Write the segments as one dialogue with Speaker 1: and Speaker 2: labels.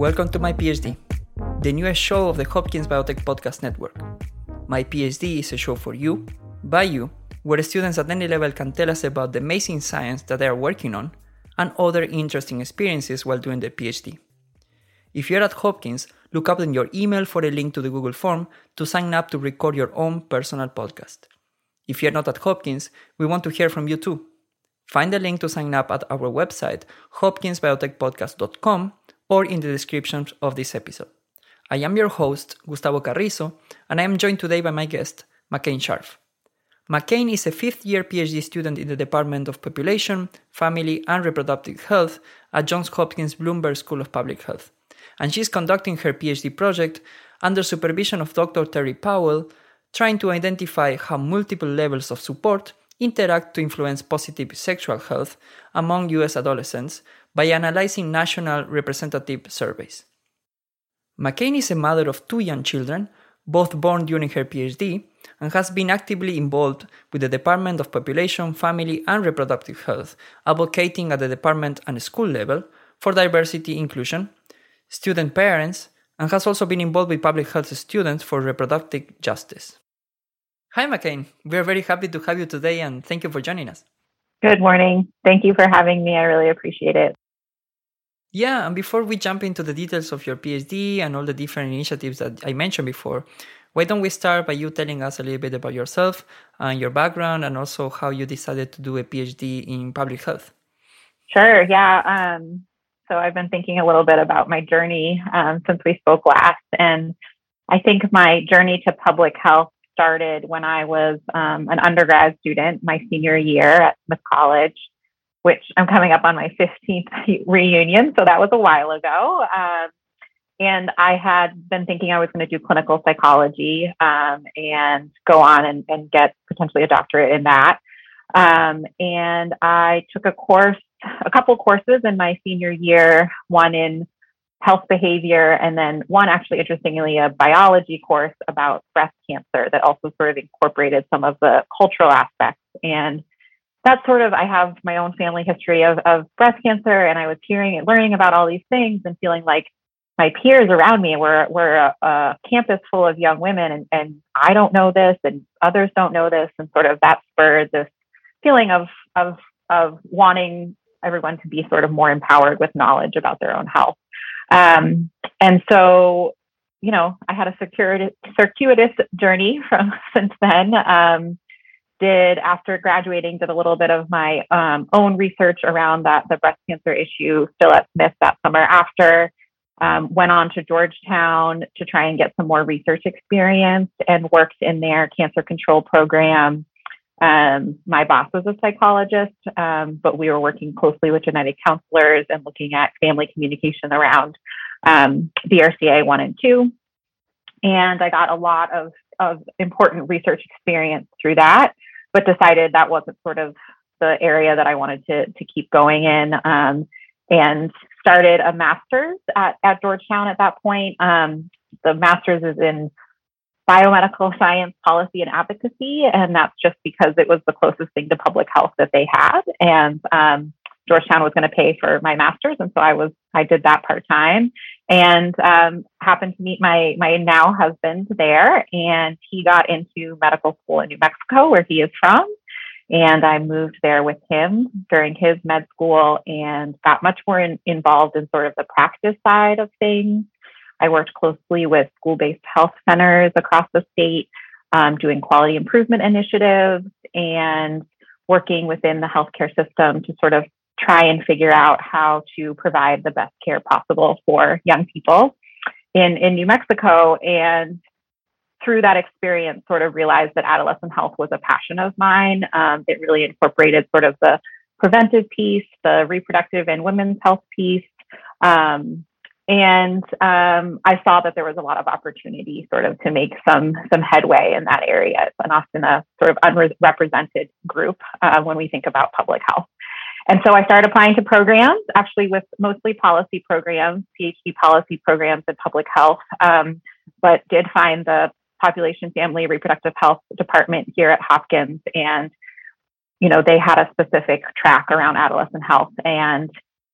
Speaker 1: Welcome to My PhD, the newest show of the Hopkins Biotech Podcast Network. My PhD is a show for you, by you, where students at any level can tell us about the amazing science that they are working on and other interesting experiences while doing their PhD. If you're at Hopkins, look up in your email for a link to the Google form to sign up to record your own personal podcast. If you're not at Hopkins, we want to hear from you too. Find the link to sign up at our website, hopkinsbiotechpodcast.com, or in the description of this episode. I am your host, Gustavo Carrizo, and I am joined today by my guest, McCain Scharf. McCain is a fifth year PhD student in the Department of Population, Family, and Reproductive Health at Johns Hopkins Bloomberg School of Public Health and she's conducting her PhD project under supervision of Dr. Terry Powell, trying to identify how multiple levels of support interact to influence positive sexual health among US adolescents by analyzing national representative surveys. McCain is a mother of two young children, both born during her PhD, and has been actively involved with the Department of Population, Family, and Reproductive Health, advocating at the department and school level for diversity inclusion student parents, and has also been involved with public health students for reproductive justice. Hi, McCain. We are very happy to have you today and thank you for joining us.
Speaker 2: Good morning. Thank you for having me. I really appreciate it.
Speaker 1: Yeah, and before we jump into the details of your PhD and all the different initiatives that I mentioned before, why don't we start by you telling us a little bit about yourself and your background and also how you decided to do a PhD in public health?
Speaker 2: Sure. Yeah. Um, so I've been thinking a little bit about my journey um, since we spoke last. And I think my journey to public health started when I was um, an undergrad student, my senior year at Smith College, which I'm coming up on my 15th reunion. So that was a while ago. Um, and I had been thinking I was going to do clinical psychology um, and go on and, and, get potentially a doctorate in that. Um, and I took a course a couple courses in my senior year, one in health behavior, and then one actually, interestingly, a biology course about breast cancer that also sort of incorporated some of the cultural aspects. And that's sort of, I have my own family history of, of breast cancer, and I was hearing and learning about all these things and feeling like my peers around me were, were a, a campus full of young women, and, and I don't know this, and others don't know this, and sort of that spurred this feeling of, of, of wanting everyone to be sort of more empowered with knowledge about their own health. Um, and so, you know, I had a circuitous, journey from since then. Um, did after graduating, did a little bit of my um, own research around that the breast cancer issue still at Smith that summer after. Um, went on to Georgetown to try and get some more research experience and worked in their cancer control program um, my boss was a psychologist, um, but we were working closely with genetic counselors and looking at family communication around um, BRCA 1 and 2. And I got a lot of, of important research experience through that, but decided that wasn't sort of the area that I wanted to, to keep going in. Um, and started a master's at, at Georgetown at that point. Um, the master's is in biomedical science policy and advocacy. And that's just because it was the closest thing to public health that they had. And um, Georgetown was going to pay for my master's. And so I was, I did that part time and um, happened to meet my, my now husband there. And he got into medical school in New Mexico, where he is from. And I moved there with him during his med school and got much more in, involved in sort of the practice side of things I worked closely with school based health centers across the state, um, doing quality improvement initiatives and working within the healthcare system to sort of try and figure out how to provide the best care possible for young people in, in New Mexico. And through that experience, sort of realized that adolescent health was a passion of mine. Um, it really incorporated sort of the preventive piece, the reproductive and women's health piece, um, and um, I saw that there was a lot of opportunity sort of to make some some headway in that area. It's an often a sort of unrepresented group uh, when we think about public health. And so I started applying to programs, actually with mostly policy programs, PhD policy programs in public health, um, but did find the population, family, reproductive health department here at Hopkins, and you know they had a specific track around adolescent health and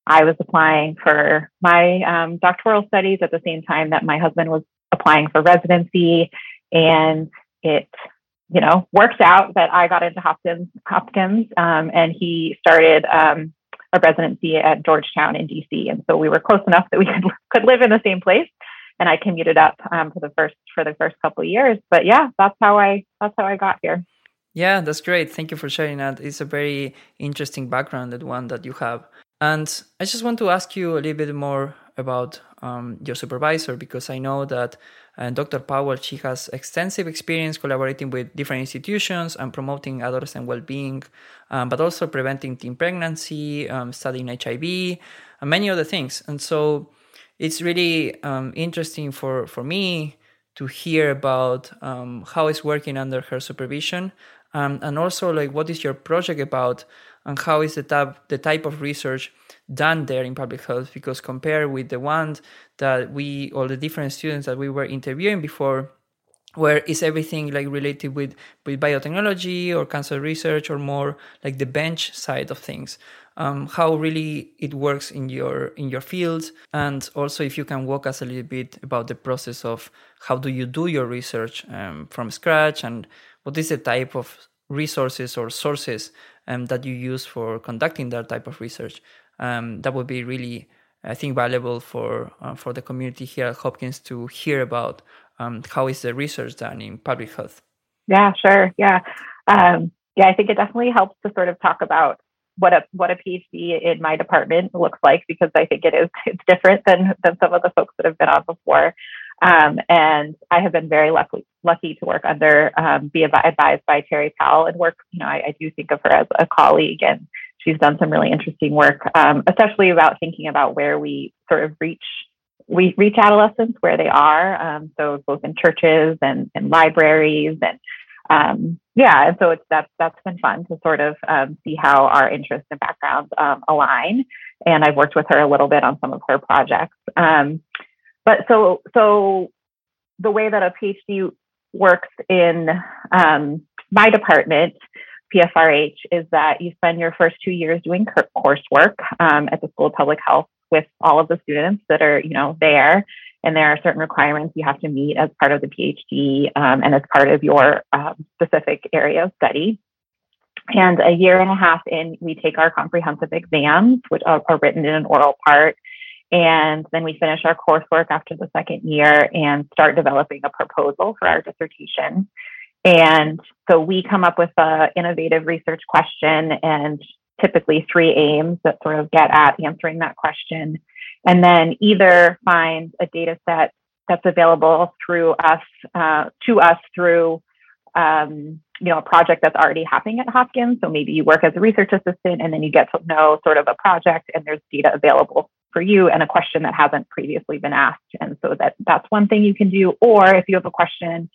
Speaker 2: I was applying for my um, doctoral studies at the same time that my husband was applying for residency, and it you know worked out that I got into Hopkins Hopkins, um, and he started um, a residency at Georgetown in DC, and so we were close enough that we could could live in the same place. And I commuted up um, for the first for the first couple of years. But yeah, that's how I that's how I got here.
Speaker 1: Yeah, that's great. Thank you for sharing that. It's a very interesting background, that one that you have. And I just want to ask you a little bit more about um, your supervisor because I know that uh, Dr. Powell she has extensive experience collaborating with different institutions and promoting adolescent well-being, um, but also preventing teen pregnancy, um, studying HIV, and many other things. And so it's really um, interesting for for me to hear about um, how it's working under her supervision, um, and also like what is your project about, and how is the type the type of research done there in public health? Because compared with the ones that we all the different students that we were interviewing before where is everything like related with with biotechnology or cancer research or more like the bench side of things? Um, how really it works in your in your field? And also if you can walk us a little bit about the process of how do you do your research um, from scratch? And what is the type of resources or sources um, that you use for conducting that type of research um, that would be really I think valuable for uh, for the community here at Hopkins to hear about um, how is the research done in public health.
Speaker 2: Yeah, sure. Yeah, um, yeah. I think it definitely helps to sort of talk about what a what a PhD in my department looks like because I think it is it's different than than some of the folks that have been on before. Um, and I have been very lucky lucky to work under um, be advised by Terry Powell and work. You know, I, I do think of her as a colleague and she's done some really interesting work, um, especially about thinking about where we sort of reach we reach adolescents where they are. Um, so both in churches and, and libraries and um, yeah, and so it's that's that's been fun to sort of um, see how our interests and backgrounds um, align. And I've worked with her a little bit on some of her projects. But so so the way that a PhD works in um, my department PFRH is that you spend your first two years doing coursework um, at the School of Public Health with all of the students that are, you know, there. And there are certain requirements you have to meet as part of the PhD um, and as part of your um, specific area of study. And a year and a half in, we take our comprehensive exams, which are, are written in an oral part. And then we finish our coursework after the second year and start developing a proposal for our dissertation. And so we come up with an innovative research question and typically three aims that sort of get at answering that question. And then either find a data set that's available through us, uh, to us through, um, you know, a project that's already happening at Hopkins. So maybe you work as a research assistant and then you get to know sort of a project and there's data available for you and a question that hasn't previously been asked. And so that that's one thing you can do. Or if you have a question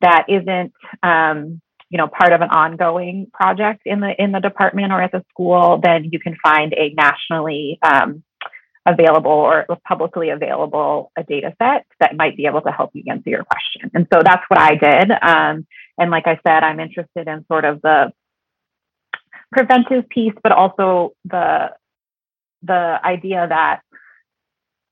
Speaker 2: that isn't um, you know part of an ongoing project in the in the department or at the school then you can find a nationally um, available or publicly available a data set that might be able to help you answer your question and so that's what i did um, and like i said i'm interested in sort of the preventive piece but also the the idea that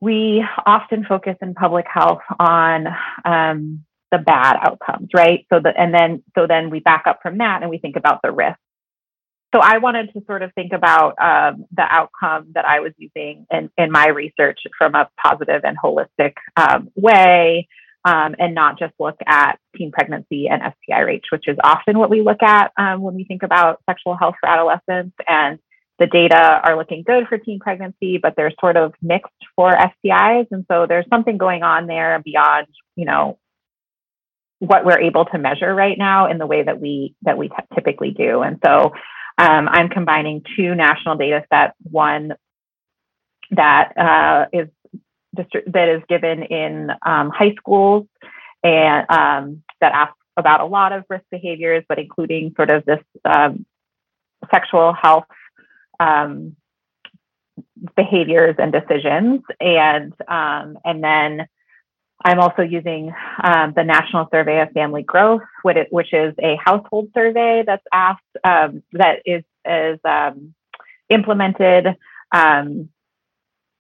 Speaker 2: we often focus in public health on um, the bad outcomes, right? So that, and then, so then we back up from that and we think about the risk. So I wanted to sort of think about um, the outcome that I was using in, in my research from a positive and holistic um, way, um, and not just look at teen pregnancy and STI rates, which is often what we look at um, when we think about sexual health for adolescents. And the data are looking good for teen pregnancy, but they're sort of mixed for STIs. And so there's something going on there beyond, you know, what we're able to measure right now in the way that we that we t- typically do. And so um, I'm combining two national data sets, one that uh, is distri- that is given in um, high schools and um, that asks about a lot of risk behaviors, but including sort of this um, sexual health um, behaviors and decisions, and um, and then I'm also using um, the National Survey of Family Growth, which is a household survey that's asked um, that is is um, implemented um,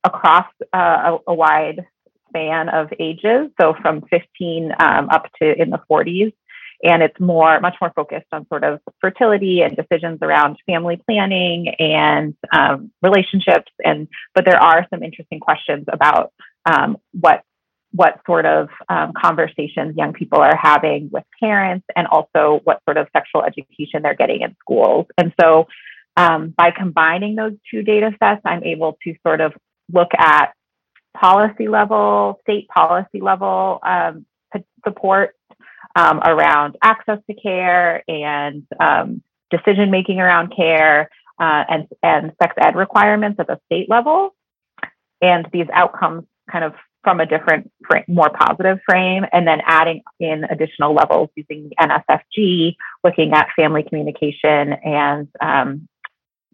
Speaker 2: across uh, a, a, wide span of ages, so from 15 um, up to in the 40s. And it's more, much more focused on sort of fertility and decisions around family planning and um, relationships. And but there are some interesting questions about um, what what sort of um, conversations young people are having with parents and also what sort of sexual education they're getting in schools. And so um, by combining those two data sets, I'm able to sort of look at policy level, state policy level um, support um, around access to care and um, decision making around care uh, and, and sex ed requirements at the state level. And these outcomes kind of from a different frame, more positive frame, and then adding in additional levels using the NSFG, looking at family communication and um,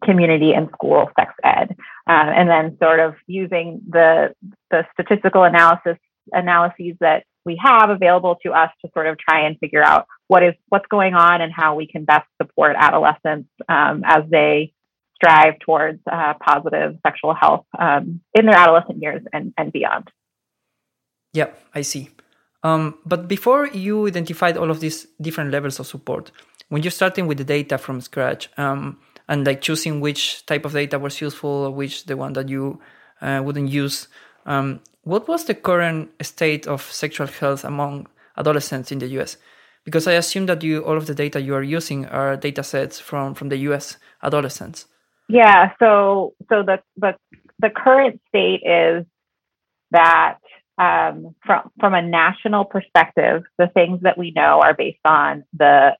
Speaker 2: community and school sex ed, uh, and then sort of using the the statistical analysis analyses that we have available to us to sort of try and figure out what is what's going on and how we can best support adolescents um, as they strive towards uh, positive sexual health um, in their adolescent years and, and beyond.
Speaker 1: Yeah, I see. Um, but before you identified all of these different levels of support, when you're starting with the data from scratch um, and like choosing which type of data was useful which the one that you uh, wouldn't use, um, what was the current state of sexual health among adolescents in the US? Because I assume that you all of the data you are using are data sets from from the US adolescents.
Speaker 2: Yeah, so so the the the current state is that um, from from a national perspective, the things that we know are based on the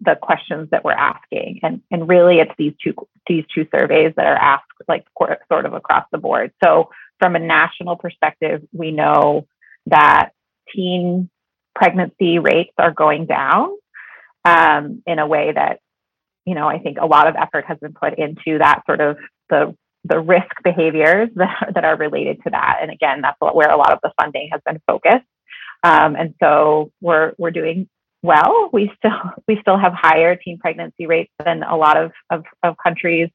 Speaker 2: the questions that we're asking, and and really it's these two these two surveys that are asked like sort of across the board. So from a national perspective, we know that teen pregnancy rates are going down um, in a way that you know I think a lot of effort has been put into that sort of the the risk behaviors that, that are related to that. And again, that's where a lot of the funding has been focused. Um, and so we're we're doing well. We still we still have higher teen pregnancy rates than a lot of of, of countries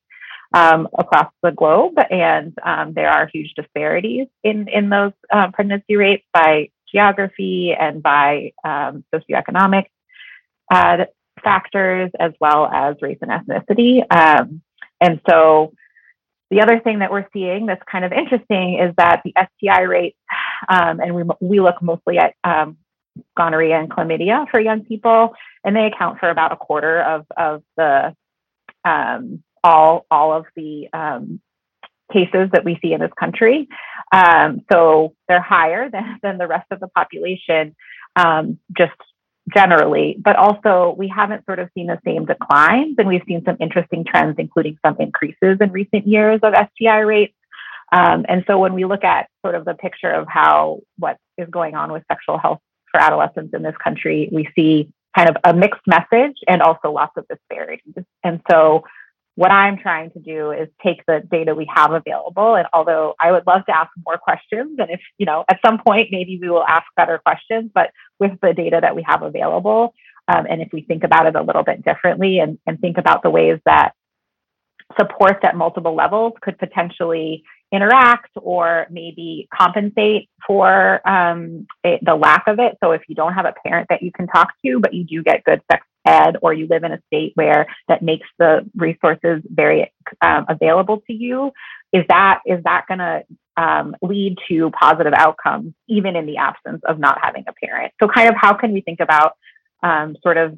Speaker 2: um, across the globe, and um, there are huge disparities in in those uh, pregnancy rates by geography and by um, socioeconomic uh, factors as well as race and ethnicity. Um, and so the other thing that we're seeing that's kind of interesting is that the STI rates, um, and we, we look mostly at um, gonorrhea and chlamydia for young people, and they account for about a quarter of, of the um, all all of the um, cases that we see in this country. Um, so they're higher than, than the rest of the population, um, just generally, but also we haven't sort of seen the same declines, and we've seen some interesting trends, including some increases in recent years of STI rates. Um, and so when we look at sort of the picture of how what is going on with sexual health for adolescents in this country, we see kind of a mixed message and also lots of disparities. And so what I'm trying to do is take the data we have available. And although I would love to ask more questions, and if, you know, at some point maybe we will ask better questions, but with the data that we have available, um, and if we think about it a little bit differently and, and think about the ways that supports at multiple levels could potentially interact or maybe compensate for um, it, the lack of it. So if you don't have a parent that you can talk to, but you do get good sex ed, or you live in a state where that makes the resources very um, available to you, is that is that going to um, lead to positive outcomes even in the absence of not having a parent? So kind of how can we think about um, sort of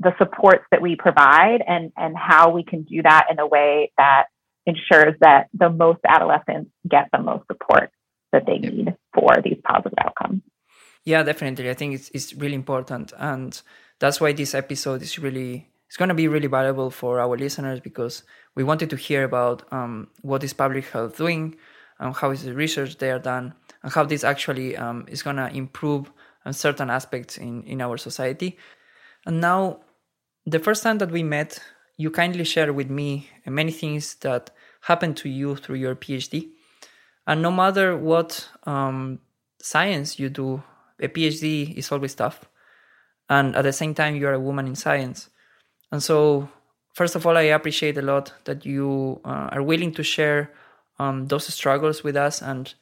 Speaker 2: the supports that we provide and and how we can do that in a way that ensures that the most adolescents get the most support that they need for these positive outcomes.
Speaker 1: Yeah, definitely. I think it's it's really important, and that's why this episode is really it's going to be really valuable for our listeners because we wanted to hear about um, what is public health doing, and how is the research they are done, and how this actually um, is going to improve certain aspects in in our society. And now, the first time that we met, you kindly shared with me many things that happened to you through your PhD. And no matter what um, science you do, a PhD is always tough. And at the same time, you're a woman in science. And so, first of all, I appreciate a lot that you uh, are willing to share um, those struggles with us, and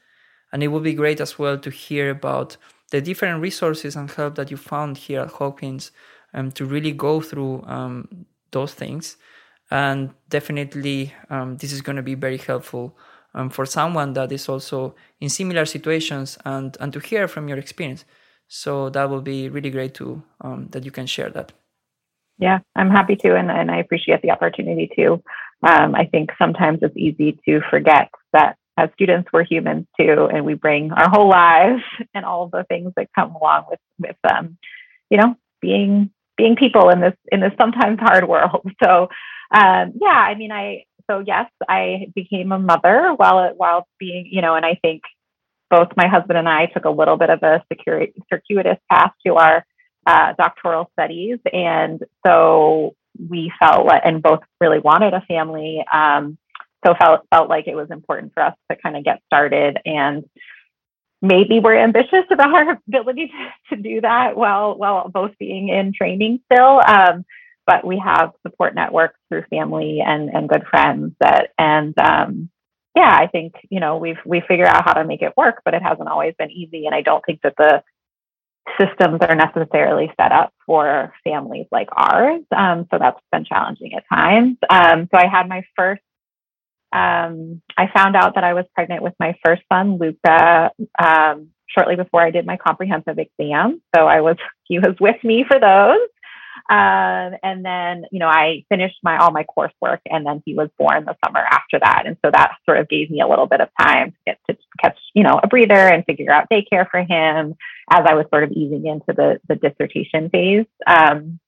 Speaker 1: and it would be great as well to hear about the different resources and help that you found here at Hopkins um, to really go through um, those things. And definitely, um, this is going to be very helpful um, for someone that is also in similar situations and, and to hear from your experience. So that will be really great to um, that you can share that.
Speaker 2: Yeah, I'm happy to, and, and I appreciate the opportunity to. Um, I think sometimes it's easy to forget that as students we're humans too, and we bring our whole lives and all the things that come along with with um, you know being being people in this in this sometimes hard world. So um, yeah, I mean, I so yes, I became a mother while while being you know, and I think both my husband and I took a little bit of a circuitous path to our uh, doctoral studies, and so we felt and both really wanted a family. Um, so felt felt like it was important for us to kind of get started and maybe we're ambitious about our ability to, to do that while while both being in training still. Um, but we have support networks through family and and good friends that and um, yeah, I think you know we've we figured out how to make it work, but it hasn't always been easy, and I don't think that the systems are necessarily set up for families like ours. Um, so that's been challenging at times. Um, so I had my first um, I found out that I was pregnant with my first son, Luca, um, shortly before I did my comprehensive exam. So I was he was with me for those. Um, and then, you know, I finished my all my coursework, and then he was born the summer after that. And so that sort of gave me a little bit of time to get to catch, you know, a breather and figure out daycare for him as I was sort of easing into the the dissertation phase. Um,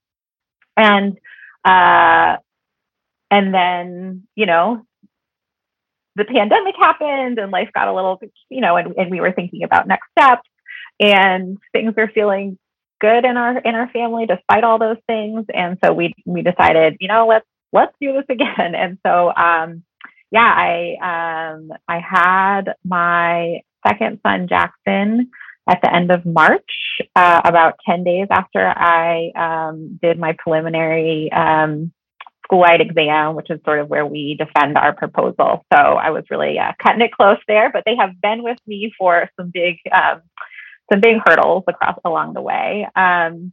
Speaker 2: and uh, and then, you know, the pandemic happened and life got a little, you know, and, and we were thinking about next steps and things are feeling good in our in our family despite all those things. And so we we decided, you know, let's let's do this again. And so um yeah, I um I had my second son Jackson at the end of March, uh, about 10 days after I um, did my preliminary um, school-wide exam, which is sort of where we defend our proposal. So I was really uh, cutting it close there, but they have been with me for some big, um, some big hurdles across along the way. Um,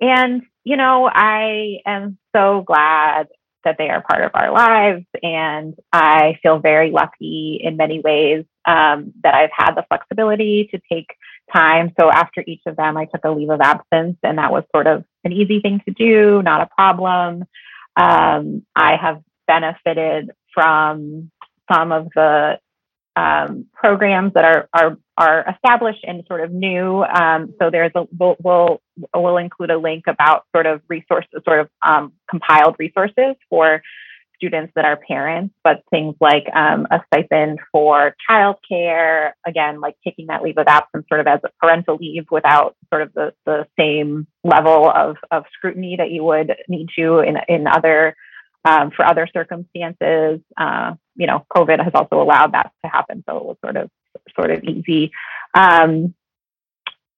Speaker 2: and you know, I am so glad that they are part of our lives, and I feel very lucky in many ways um, that I've had the flexibility to take time. So after each of them, I took a leave of absence, and that was sort of an easy thing to do, not a problem. Um, I have benefited from some of the um, programs that are, are are established and sort of new. Um, so there's a we'll, we'll, include a link about sort of resources, sort of um, compiled resources for students that are parents, but things like um, a stipend for childcare, again, like taking that leave of absence sort of as a parental leave without sort of the, the same level of, of scrutiny that you would need to in, in other, um, for other circumstances. Uh, you know, COVID has also allowed that to happen. So it was sort of, sort of easy. Um,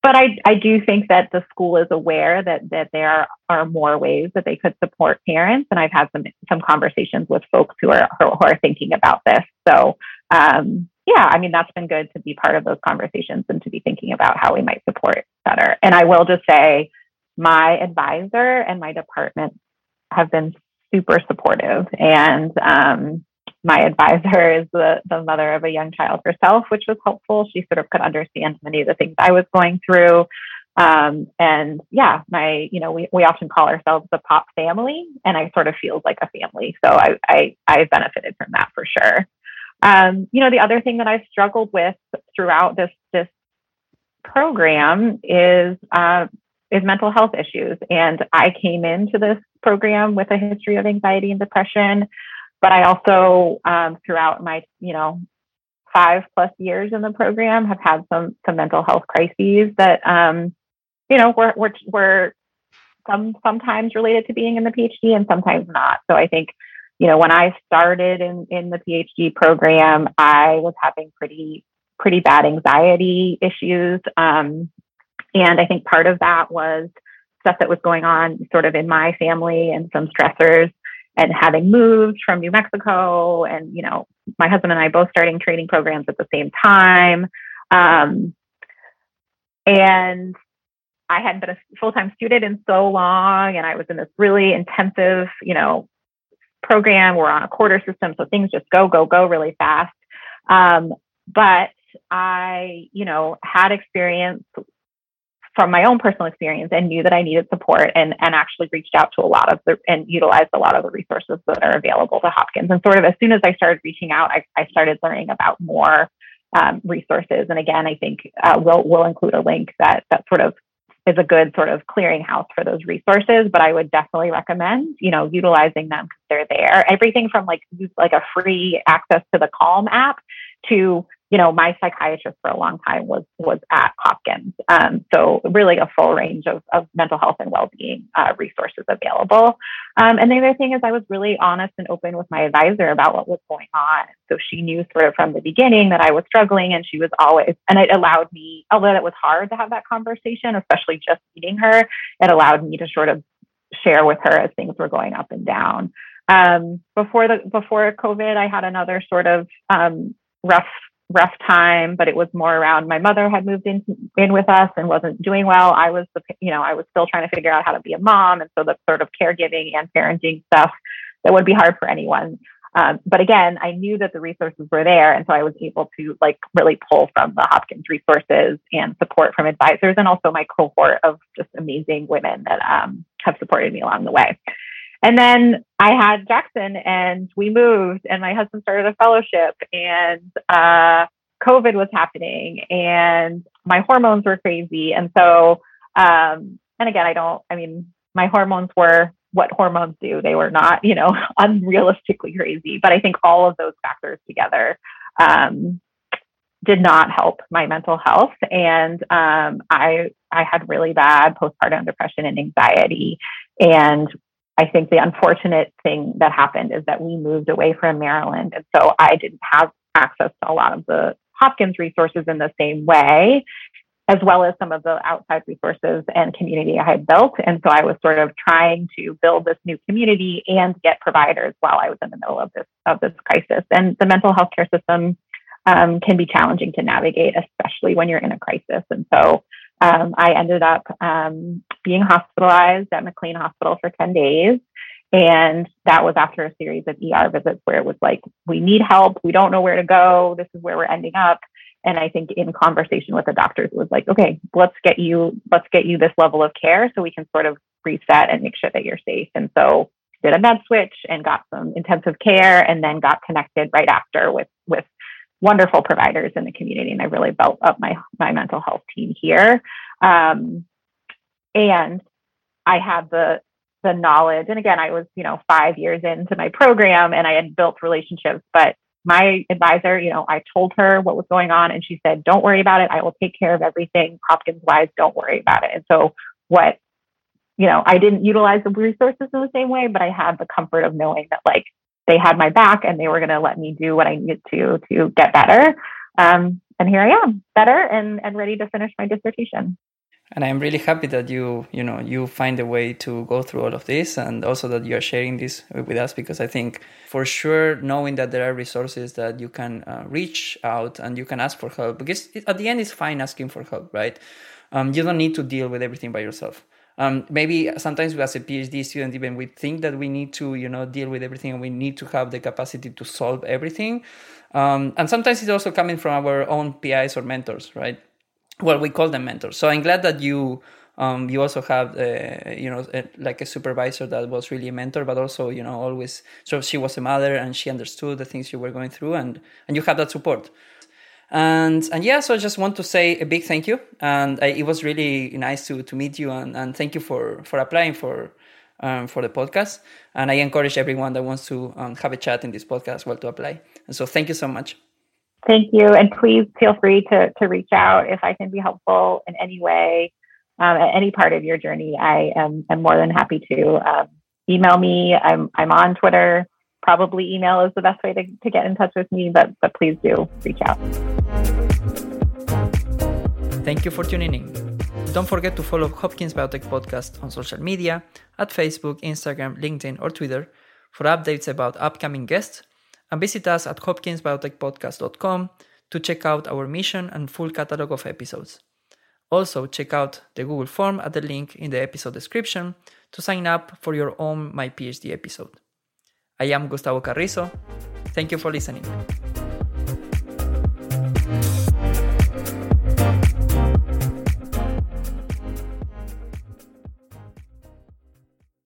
Speaker 2: but I, I do think that the school is aware that that there are more ways that they could support parents, and I've had some some conversations with folks who are who are thinking about this. So um, yeah, I mean that's been good to be part of those conversations and to be thinking about how we might support better. And I will just say, my advisor and my department have been super supportive, and um, my advisor is the, the mother of a young child herself, which was helpful. She sort of could understand many of the things I was going through. Um, and yeah, my, you know, we, we often call ourselves the pop family, and I sort of feels like a family. So I, I, I benefited from that for sure. Um, you know, the other thing that I've struggled with throughout this, this program is, uh, is mental health issues. And I came into this program with a history of anxiety and depression. But I also, um, throughout my, you know, five plus years in the program, have had some some mental health crises that, um, you know, were were, were some sometimes related to being in the PhD and sometimes not. So I think, you know, when I started in in the PhD program, I was having pretty pretty bad anxiety issues, um, and I think part of that was stuff that was going on sort of in my family and some stressors and having moved from New Mexico, and you know, my husband and I both starting training programs at the same time. Um, and I hadn't been a full time student in so long, and I was in this really intensive, you know, program. We're on a quarter system, so things just go, go, go really fast. Um, but I, you know, had experience from my own personal experience and knew that I needed support and, and actually reached out to a lot of the and utilized a lot of the resources that are available to Hopkins. And sort of as soon as I started reaching out, I, I started learning about more um, resources. And again, I think uh, we'll we'll include a link that that sort of is a good sort of clearinghouse for those resources. But I would definitely recommend you know utilizing them because they're there. Everything from like like a free access to the Calm app to you know, my psychiatrist for a long time was was at Hopkins. Um, so really a full range of, of mental health and well-being uh, resources available. Um, and the other thing is I was really honest and open with my advisor about what was going on. So she knew sort of from the beginning that I was struggling and she was always, and it allowed me, although it was hard to have that conversation, especially just meeting her, it allowed me to sort of share with her as things were going up and down. Um, before the before COVID, I had another sort of um, rough rough time, but it was more around my mother had moved in in with us and wasn't doing well. I was you know I was still trying to figure out how to be a mom, and so the sort of caregiving and parenting stuff that would be hard for anyone. Um, but again, I knew that the resources were there, and so I was able to like really pull from the Hopkins resources and support from advisors, and also my cohort of just amazing women that um, have supported me along the way. And then I had Jackson and we moved and my husband started a fellowship and uh, COVID was happening and my hormones were crazy. And so, um, and again, I don't, I mean, my hormones were what hormones do. They were not, you know, unrealistically crazy. But I think all of those factors together um, did not help my mental health. And um, I, I had really bad postpartum depression and anxiety. And I think the unfortunate thing that happened is that we moved away from Maryland. And so I didn't have access to a lot of the Hopkins resources in the same way, as well as some of the outside resources and community I had built. And so I was sort of trying to build this new community and get providers while I was in the middle of this of this crisis. And the mental health care system um, can be challenging to navigate, especially when you're in a crisis. And so um, I ended up um, being hospitalized at McLean Hospital for 10 days. And that was after a series of ER visits where it was like, we need help. We don't know where to go. This is where we're ending up. And I think in conversation with the doctors, it was like, okay, let's get you, let's get you this level of care so we can sort of reset and make sure that you're safe. And so did a med switch and got some intensive care and then got connected right after with, with wonderful providers in the community, and I really built up my my mental health team here. Um, and I had the the knowledge, and again, I was you know five years into my program, and I had built relationships, but my advisor, you know, I told her what was going on, and she said, "Don't worry about it. I will take care of everything Hopkins wise. Don't worry about it." And so, what you know, I didn't utilize the resources in the same way, but I had the comfort of knowing that like they had my back and they were going to let me do what I needed to to get better. Um, and here I am, better and and ready to finish my dissertation.
Speaker 1: And I'm really happy that you you know you find a way to go through all of this, and also that you are sharing this with us because I think for sure knowing that there are resources that you can uh, reach out and you can ask for help because at the end it's fine asking for help, right? Um, you don't need to deal with everything by yourself um, maybe sometimes we as a phd student even we think that we need to you know deal with everything and we need to have the capacity to solve everything. Um, and sometimes it's also coming from our own pis or mentors right? Well we call them mentors. So i'm glad that you um, you also have uh, you know a, like a supervisor that was really a mentor but also you know always so she was a mother and she understood the things you were going through and and you have that support and and yeah so i just want to say a big thank you. And I, it was really nice to to meet you. And, and thank you for for applying for um, for the podcast. And i encourage everyone that wants to um, have a chat in this podcast well to apply. And so thank you so much.
Speaker 2: Thank you. And please feel free to to reach out if i can be helpful in any way um, at any part of your journey. I am, am more than happy to um, email me. I'm i'm on twitter. Probably email is the best way to, to get in touch with me, but, but please do reach out.
Speaker 1: Thank you for tuning in. Don't forget to follow Hopkins Biotech Podcast on social media at Facebook, Instagram, LinkedIn, or Twitter for updates about upcoming guests, and visit us at hopkinsbiotechpodcast.com to check out our mission and full catalog of episodes. Also, check out the Google form at the link in the episode description to sign up for your own My PhD episode. I am Gustavo Carrizo. Thank you for listening.